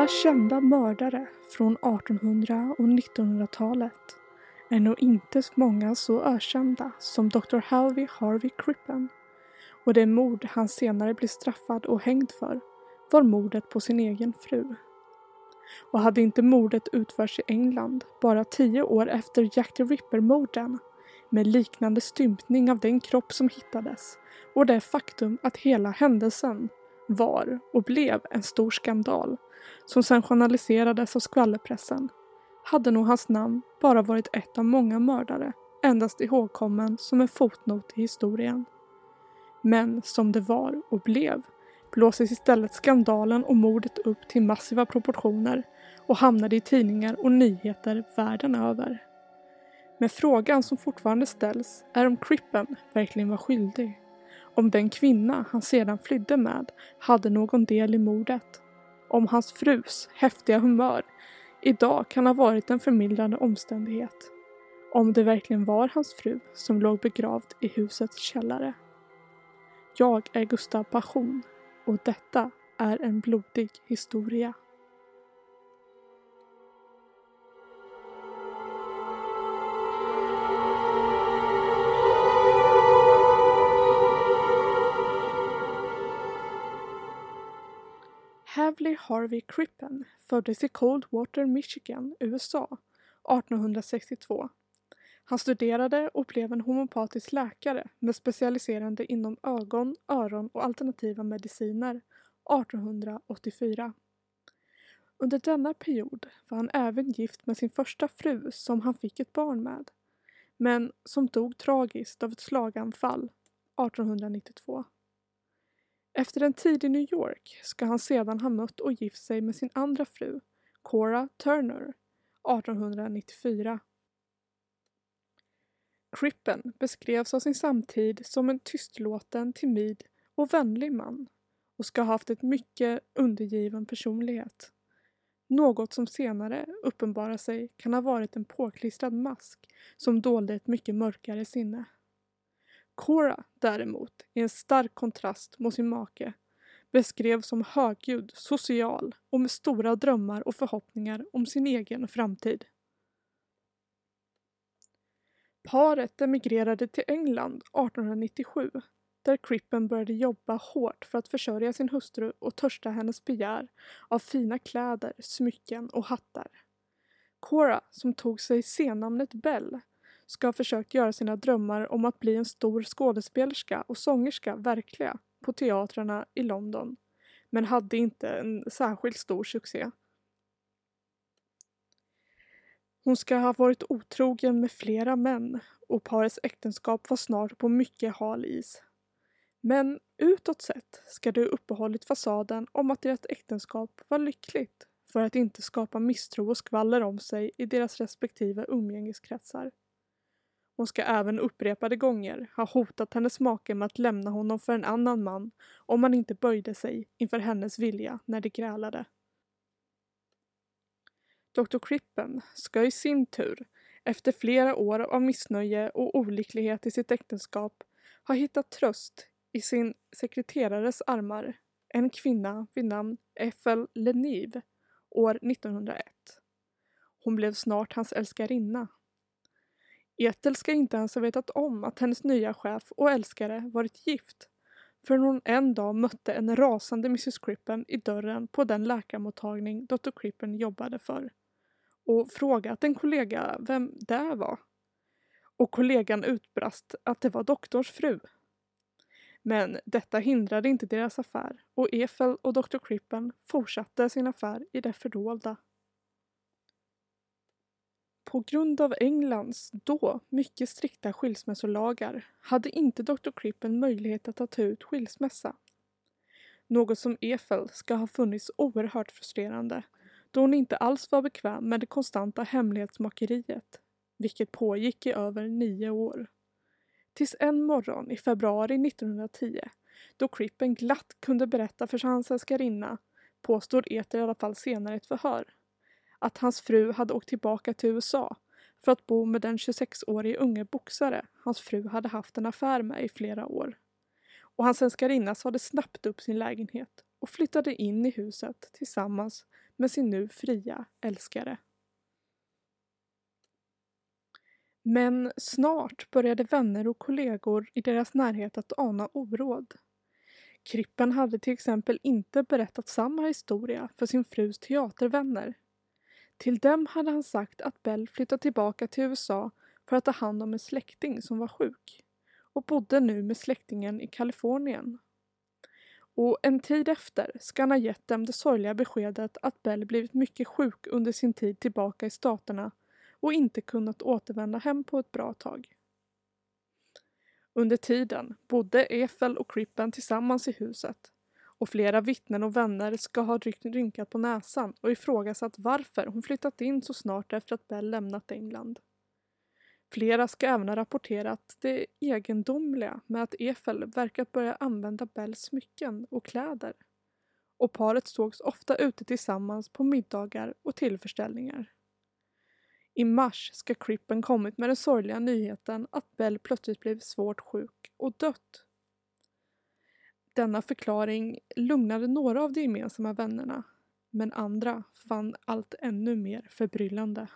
alla kända mördare från 1800 och 1900-talet är nog inte många så ökända som Dr. Halvey Harvey Crippen och det mord han senare blev straffad och hängd för var mordet på sin egen fru. Och hade inte mordet utförts i England bara tio år efter Jack the Ripper-morden med liknande stympning av den kropp som hittades och det faktum att hela händelsen var och blev en stor skandal som sen journaliserades av skvallerpressen hade nog hans namn bara varit ett av många mördare endast ihågkommen som en fotnot i historien. Men som det var och blev blåses istället skandalen och mordet upp till massiva proportioner och hamnade i tidningar och nyheter världen över. Men frågan som fortfarande ställs är om Crippen verkligen var skyldig. Om den kvinna han sedan flydde med hade någon del i mordet. Om hans frus häftiga humör idag kan ha varit en förmildrande omständighet. Om det verkligen var hans fru som låg begravd i husets källare. Jag är Gustav Passion och detta är en blodig historia. Havley Harvey Crippen föddes i Coldwater, Michigan, USA 1862. Han studerade och blev en homopatisk läkare med specialiserande inom ögon, öron och alternativa mediciner 1884. Under denna period var han även gift med sin första fru som han fick ett barn med, men som dog tragiskt av ett slaganfall 1892. Efter en tid i New York ska han sedan ha mött och gift sig med sin andra fru, Cora Turner, 1894. Crippen beskrevs av sin samtid som en tystlåten, timid och vänlig man och ska ha haft ett mycket undergiven personlighet. Något som senare uppenbarar sig kan ha varit en påklistrad mask som dolde ett mycket mörkare sinne. Cora däremot, i en stark kontrast mot sin make, beskrevs som högljudd, social och med stora drömmar och förhoppningar om sin egen framtid. Paret emigrerade till England 1897 där Crippen började jobba hårt för att försörja sin hustru och törsta hennes begär av fina kläder, smycken och hattar. Cora, som tog sig sennamnet Bell, ska ha försökt göra sina drömmar om att bli en stor skådespelerska och sångerska verkliga på teatrarna i London, men hade inte en särskilt stor succé. Hon ska ha varit otrogen med flera män och parets äktenskap var snart på mycket hal is. Men utåt sett ska det ha uppehållit fasaden om att deras äktenskap var lyckligt för att inte skapa misstro och skvaller om sig i deras respektive umgängeskretsar. Hon ska även upprepade gånger ha hotat hennes make med att lämna honom för en annan man om han inte böjde sig inför hennes vilja när de grälade. Dr. Crippen ska i sin tur, efter flera år av missnöje och olycklighet i sitt äktenskap, ha hittat tröst i sin sekreterares armar, en kvinna vid namn Ethel Lenive, år 1901. Hon blev snart hans älskarinna Ethel ska inte ens ha vetat om att hennes nya chef och älskare varit gift förrän hon en dag mötte en rasande Mrs Crippen i dörren på den läkarmottagning Dr Crippen jobbade för och frågat en kollega vem det var. Och kollegan utbrast att det var doktorns fru. Men detta hindrade inte deras affär och Ethel och Dr Crippen fortsatte sin affär i det fördolda. På grund av Englands då mycket strikta skilsmässolagar hade inte Dr. Crippen möjlighet att ta ut skilsmässa. Något som Efel ska ha funnits oerhört frustrerande då hon inte alls var bekväm med det konstanta hemlighetsmakeriet, vilket pågick i över nio år. Tills en morgon i februari 1910, då Crippen glatt kunde berätta för hans älskarinna, påstår Eter i alla fall senare i ett förhör, att hans fru hade åkt tillbaka till USA för att bo med den 26-årige unge boxare hans fru hade haft en affär med i flera år. Och hans älskarinna sade snabbt upp sin lägenhet och flyttade in i huset tillsammans med sin nu fria älskare. Men snart började vänner och kollegor i deras närhet att ana oråd. Krippen hade till exempel inte berättat samma historia för sin frus teatervänner. Till dem hade han sagt att Bell flyttat tillbaka till USA för att ta hand om en släkting som var sjuk och bodde nu med släktingen i Kalifornien. Och en tid efter ska han ha gett dem det sorgliga beskedet att Bell blivit mycket sjuk under sin tid tillbaka i staterna och inte kunnat återvända hem på ett bra tag. Under tiden bodde Efel och Crippen tillsammans i huset och flera vittnen och vänner ska ha rynkat på näsan och ifrågasatt varför hon flyttat in så snart efter att Bell lämnat England. Flera ska även ha rapporterat det egendomliga med att Efel verkat börja använda Bells smycken och kläder. Och paret sågs ofta ute tillsammans på middagar och tillförställningar. I mars ska Crippen kommit med den sorgliga nyheten att Bell plötsligt blivit svårt sjuk och dött. Denna förklaring lugnade några av de gemensamma vännerna men andra fann allt ännu mer förbryllande.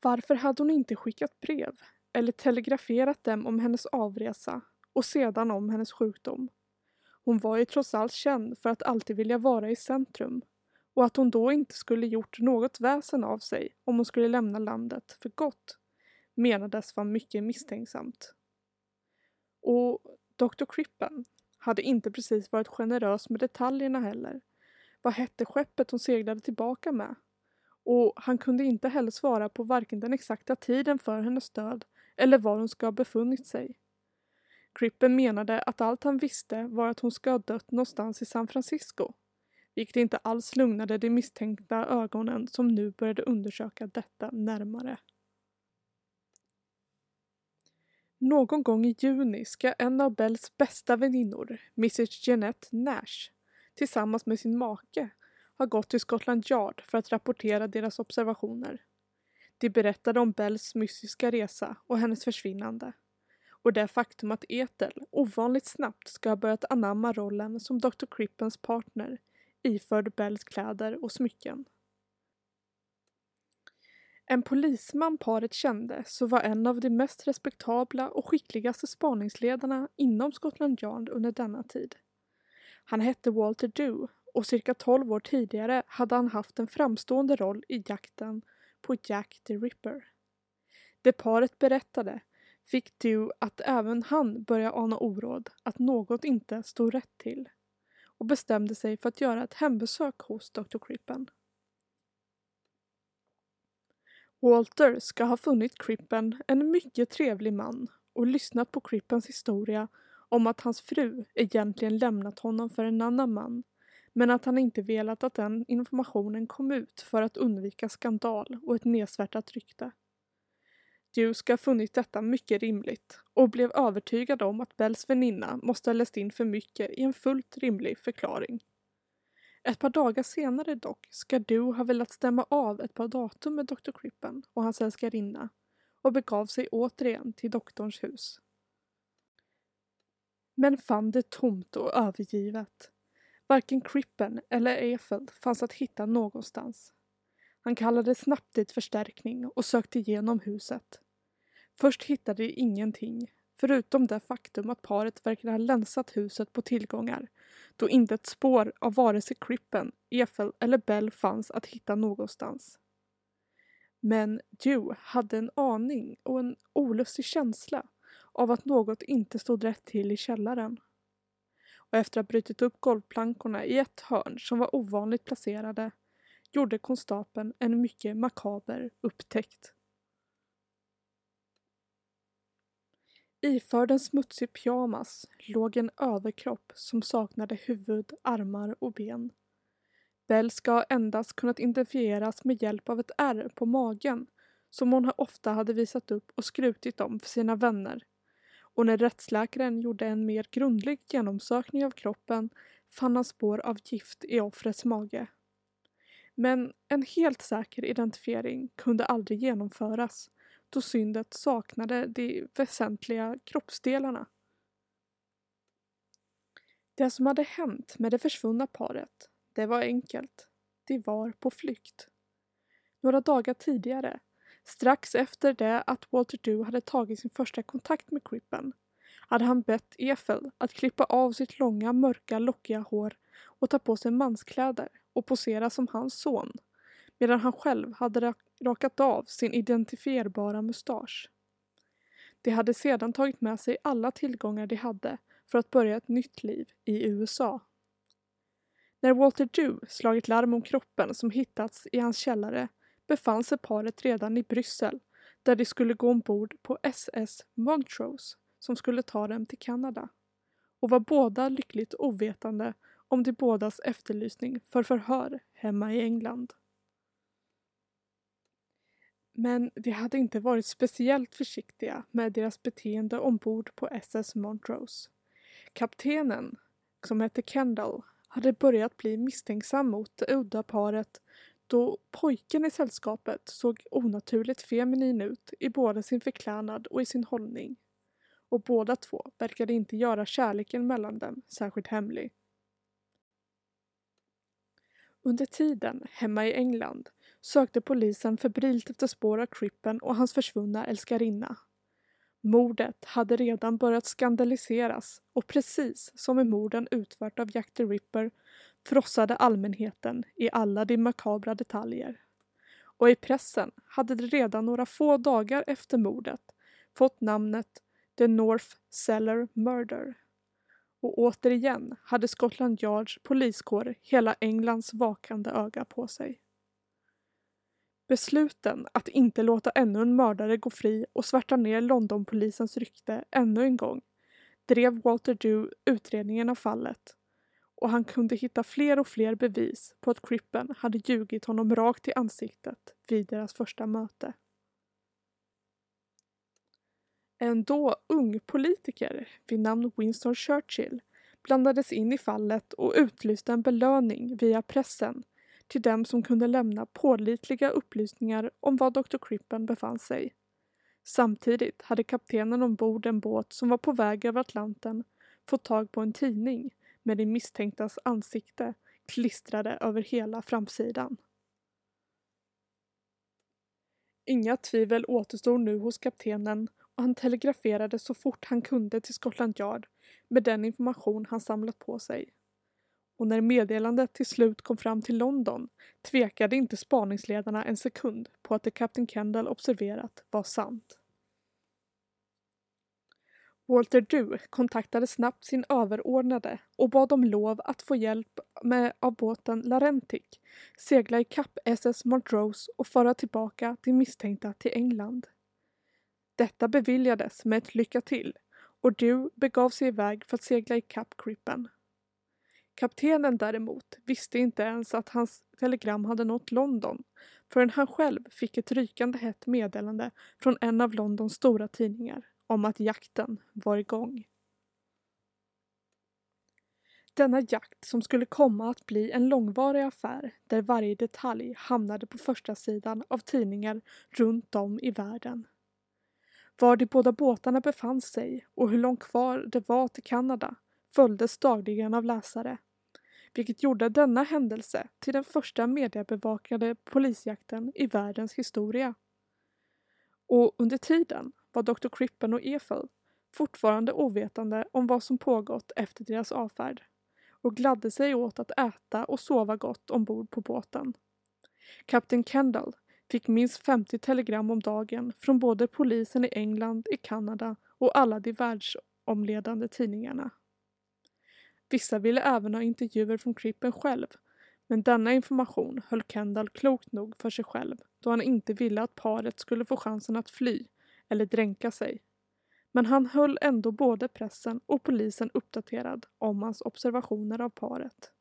Varför hade hon inte skickat brev eller telegraferat dem om hennes avresa och sedan om hennes sjukdom? Hon var ju trots allt känd för att alltid vilja vara i centrum och att hon då inte skulle gjort något väsen av sig om hon skulle lämna landet för gott menades vara mycket misstänksamt. Och Dr. Crippen hade inte precis varit generös med detaljerna heller. Vad hette skeppet hon seglade tillbaka med? Och han kunde inte heller svara på varken den exakta tiden för hennes död eller var hon ska ha befunnit sig. Crippen menade att allt han visste var att hon ska ha dött någonstans i San Francisco vilket inte alls lugnade de misstänkta ögonen som nu började undersöka detta närmare. Någon gång i juni ska en av Bells bästa väninnor, Mrs Jeanette Nash, tillsammans med sin make ha gått till Scotland Yard för att rapportera deras observationer. De berättade om Bells mystiska resa och hennes försvinnande och det faktum att Ethel ovanligt snabbt ska ha börjat anamma rollen som Dr. Crippens partner iförd Bells kläder och smycken. En polisman paret kände så var en av de mest respektabla och skickligaste spaningsledarna inom Scotland Yard under denna tid. Han hette Walter Dew och cirka 12 år tidigare hade han haft en framstående roll i jakten på Jack the Ripper. Det paret berättade fick Dew att även han börja ana oråd att något inte stod rätt till och bestämde sig för att göra ett hembesök hos Dr. Crippen. Walter ska ha funnit Crippen en mycket trevlig man och lyssnat på Crippens historia om att hans fru egentligen lämnat honom för en annan man men att han inte velat att den informationen kom ut för att undvika skandal och ett nedsvärtat rykte. Dew ska ha funnit detta mycket rimligt och blev övertygad om att Bells väninna måste ha läst in för mycket i en fullt rimlig förklaring. Ett par dagar senare dock ska Dew ha velat stämma av ett par datum med Dr. Crippen och hans älskarinna och begav sig återigen till doktorns hus. Men fann det tomt och övergivet. Varken Crippen eller Efeld fanns att hitta någonstans. Han kallade snabbt dit förstärkning och sökte igenom huset. Först hittade de ingenting, förutom det faktum att paret verkade ha länsat huset på tillgångar, då inte ett spår av vare sig Crippen, Efel eller Bell fanns att hitta någonstans. Men Dew hade en aning och en olustig känsla av att något inte stod rätt till i källaren. Och efter att ha brutit upp golvplankorna i ett hörn som var ovanligt placerade gjorde konstapeln en mycket makaber upptäckt. Iförd en smutsig pyjamas låg en överkropp som saknade huvud, armar och ben. Bell ska endast kunnat identifieras med hjälp av ett ärr på magen som hon ofta hade visat upp och skrutit om för sina vänner. Och när rättsläkaren gjorde en mer grundlig genomsökning av kroppen fann han spår av gift i offrets mage. Men en helt säker identifiering kunde aldrig genomföras då syndet saknade de väsentliga kroppsdelarna. Det som hade hänt med det försvunna paret, det var enkelt. De var på flykt. Några dagar tidigare, strax efter det att Walter Dew hade tagit sin första kontakt med Crippen, hade han bett Efel att klippa av sitt långa mörka lockiga hår och ta på sig manskläder och posera som hans son medan han själv hade rakat av sin identifierbara mustasch. De hade sedan tagit med sig alla tillgångar de hade för att börja ett nytt liv i USA. När Walter Dew slagit larm om kroppen som hittats i hans källare befann sig paret redan i Bryssel där de skulle gå ombord på SS Montrose som skulle ta dem till Kanada och var båda lyckligt ovetande om de bådas efterlysning för förhör hemma i England. Men de hade inte varit speciellt försiktiga med deras beteende ombord på SS Montrose. Kaptenen, som hette Kendall, hade börjat bli misstänksam mot det udda paret då pojken i sällskapet såg onaturligt feminin ut i både sin förklädnad och i sin hållning. Och båda två verkade inte göra kärleken mellan dem särskilt hemlig. Under tiden, hemma i England, sökte polisen febrilt efter spår av Crippen och hans försvunna älskarinna. Mordet hade redan börjat skandaliseras och precis som i morden utfört av Jack the Ripper frossade allmänheten i alla de makabra detaljer. Och i pressen hade det redan några få dagar efter mordet fått namnet The North Cellar Murder. Och återigen hade Scotland Yards poliskår hela Englands vakande öga på sig. Besluten att inte låta ännu en mördare gå fri och svärta ner Londonpolisens rykte ännu en gång drev Walter Dew utredningen av fallet och han kunde hitta fler och fler bevis på att Crippen hade ljugit honom rakt i ansiktet vid deras första möte. En då ung politiker vid namn Winston Churchill blandades in i fallet och utlyste en belöning via pressen till dem som kunde lämna pålitliga upplysningar om var Dr. Crippen befann sig. Samtidigt hade kaptenen ombord en båt som var på väg över Atlanten fått tag på en tidning med de misstänktas ansikte klistrade över hela framsidan. Inga tvivel återstod nu hos kaptenen och han telegraferade så fort han kunde till Scotland Yard med den information han samlat på sig. Och när meddelandet till slut kom fram till London tvekade inte spaningsledarna en sekund på att det Kapten Kendall observerat var sant. Walter Dew kontaktade snabbt sin överordnade och bad om lov att få hjälp med av båten Larentic segla i kapp SS Montrose och föra tillbaka de misstänkta till England. Detta beviljades med ett lycka till och Dew begav sig iväg för att segla i kapp Crippen. Kaptenen däremot visste inte ens att hans telegram hade nått London förrän han själv fick ett rykande hett meddelande från en av Londons stora tidningar om att jakten var igång. Denna jakt som skulle komma att bli en långvarig affär där varje detalj hamnade på första sidan av tidningar runt om i världen. Var de båda båtarna befann sig och hur långt kvar det var till Kanada följdes dagligen av läsare. Vilket gjorde denna händelse till den första mediebevakade polisjakten i världens historia. Och under tiden var Dr. Crippen och Efel fortfarande ovetande om vad som pågått efter deras avfärd och gladde sig åt att äta och sova gott ombord på båten. Kapten Kendall fick minst 50 telegram om dagen från både polisen i England, i Kanada och alla de världsomledande tidningarna. Vissa ville även ha intervjuer från Crippen själv men denna information höll Kendall klokt nog för sig själv då han inte ville att paret skulle få chansen att fly eller dränka sig. Men han höll ändå både pressen och polisen uppdaterad om hans observationer av paret.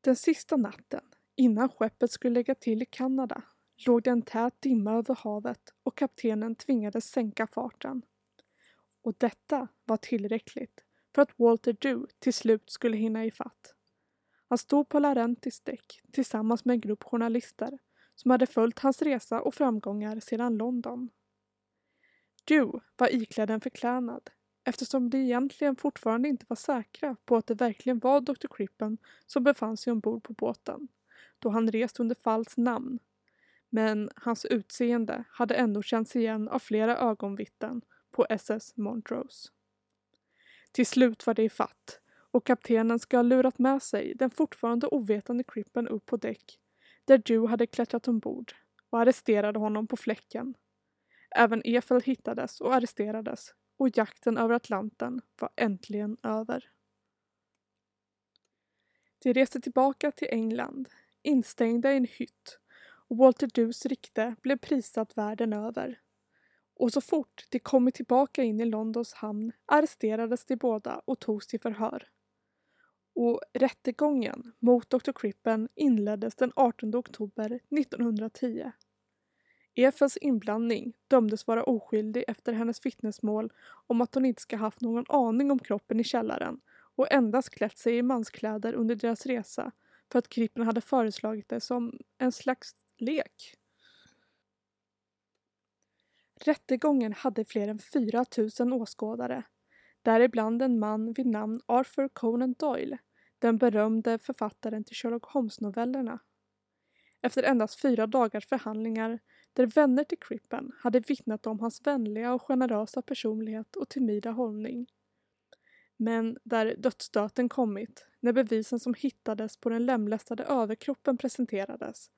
Den sista natten, innan skeppet skulle lägga till i Kanada, låg det en tät dimma över havet och kaptenen tvingades sänka farten. Och detta var tillräckligt för att Walter Dew till slut skulle hinna ifatt. Han stod på Larentis däck tillsammans med en grupp journalister som hade följt hans resa och framgångar sedan London. Dew var iklädd en förklädnad, eftersom de egentligen fortfarande inte var säkra på att det verkligen var Dr. Crippen som befann sig ombord på båten, då han rest under falskt namn. Men hans utseende hade ändå känts igen av flera ögonvittnen på SS Montrose. Till slut var det i fatt och kaptenen ska ha lurat med sig den fortfarande ovetande Crippen upp på däck där Dew hade klättrat ombord och arresterade honom på fläcken. Även Efel hittades och arresterades och jakten över Atlanten var äntligen över. De reste tillbaka till England, instängda i en hytt och Walter Dews rykte blev prisat världen över. Och så fort de kommit tillbaka in i Londons hamn arresterades de båda och togs till förhör. Och rättegången mot Dr. Crippen inleddes den 18 oktober 1910. Efels inblandning dömdes vara oskyldig efter hennes vittnesmål om att hon inte ska haft någon aning om kroppen i källaren och endast klätt sig i manskläder under deras resa för att Crippen hade föreslagit det som en slags lek. Rättegången hade fler än 4 000 åskådare, däribland en man vid namn Arthur Conan Doyle, den berömde författaren till Sherlock Holmes-novellerna. Efter endast fyra dagars förhandlingar, där vänner till Crippen hade vittnat om hans vänliga och generösa personlighet och timida hållning. Men där dödsstöten kommit, när bevisen som hittades på den lemlästade överkroppen presenterades,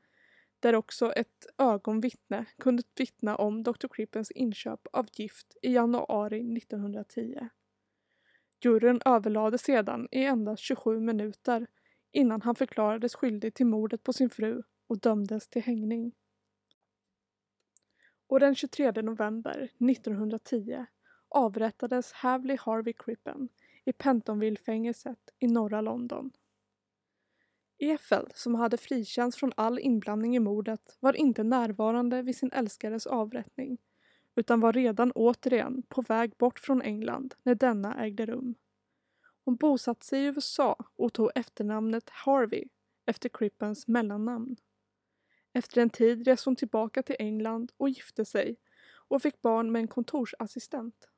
där också ett ögonvittne kunde vittna om Dr. Crippens inköp av gift i januari 1910. Juryn överlade sedan i endast 27 minuter innan han förklarades skyldig till mordet på sin fru och dömdes till hängning. Och den 23 november 1910 avrättades Havley Harvey Crippen i Pentonville-fängelset i norra London. Efel, som hade frikänts från all inblandning i mordet, var inte närvarande vid sin älskares avrättning utan var redan återigen på väg bort från England när denna ägde rum. Hon bosatte sig i USA och tog efternamnet Harvey efter Crippens mellannamn. Efter en tid reste hon tillbaka till England och gifte sig och fick barn med en kontorsassistent.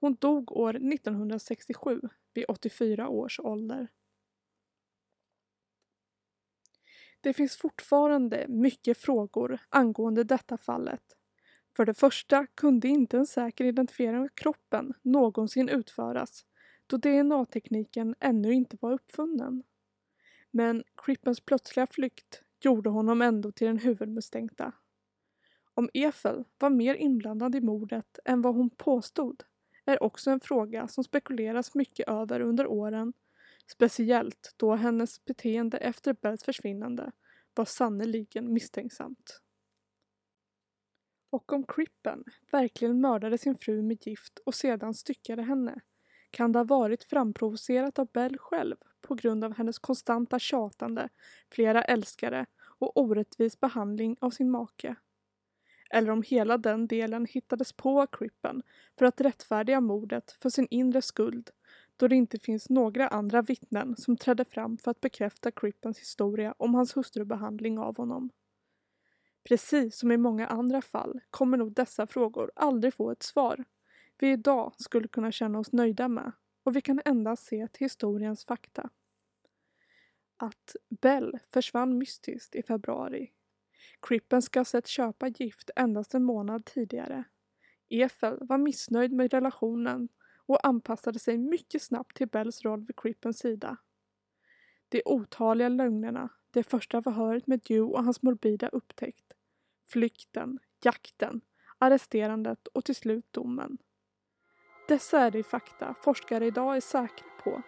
Hon dog år 1967 vid 84 års ålder. Det finns fortfarande mycket frågor angående detta fallet. För det första kunde inte en säker identifiering av kroppen någonsin utföras då DNA-tekniken ännu inte var uppfunnen. Men Crippens plötsliga flykt gjorde honom ändå till den huvudmisstänkta. Om Efel var mer inblandad i mordet än vad hon påstod är också en fråga som spekuleras mycket över under åren, speciellt då hennes beteende efter Bells försvinnande var sannerligen misstänksamt. Och om Crippen verkligen mördade sin fru med gift och sedan styckade henne kan det ha varit framprovocerat av Bell själv på grund av hennes konstanta tjatande, flera älskare och orättvis behandling av sin make. Eller om hela den delen hittades på av Crippen för att rättfärdiga mordet för sin inre skuld då det inte finns några andra vittnen som trädde fram för att bekräfta Crippens historia om hans hustrubehandling av honom. Precis som i många andra fall kommer nog dessa frågor aldrig få ett svar vi idag skulle kunna känna oss nöjda med och vi kan endast se till historiens fakta. Att Bell försvann mystiskt i februari. Crippen ska ha sett köpa gift endast en månad tidigare. Efel var missnöjd med relationen och anpassade sig mycket snabbt till Bells roll vid Crippens sida. De otaliga lögnerna, det första förhöret med Dew och hans morbida upptäckt, flykten, jakten, arresterandet och till slut domen. Dessa är de fakta forskare idag är säkra på.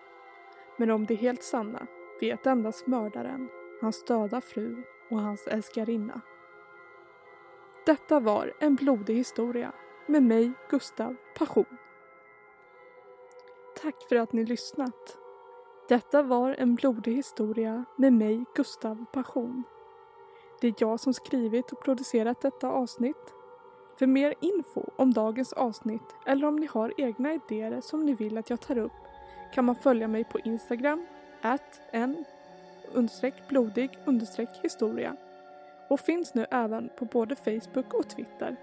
Men om det är helt sanna vet endast mördaren, hans döda fru och hans älskarinna. Detta var En blodig historia med mig, Gustav Passion. Tack för att ni lyssnat. Detta var En blodig historia med mig, Gustav Passion. Det är jag som skrivit och producerat detta avsnitt för mer info om dagens avsnitt eller om ni har egna idéer som ni vill att jag tar upp kan man följa mig på Instagram, at en blodig historia och finns nu även på både Facebook och Twitter.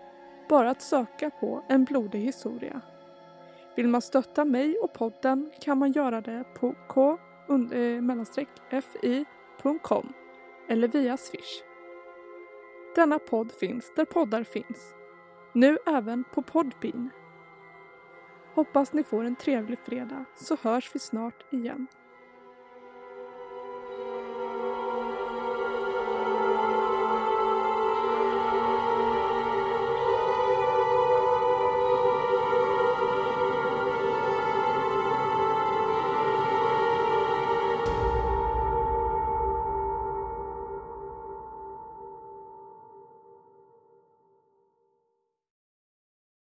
Bara att söka på en blodig historia. Vill man stötta mig och podden kan man göra det på k-fi.com eh, eller via swish. Denna podd finns där poddar finns. Nu även på Podbean. Hoppas ni får en trevlig fredag så hörs vi snart igen.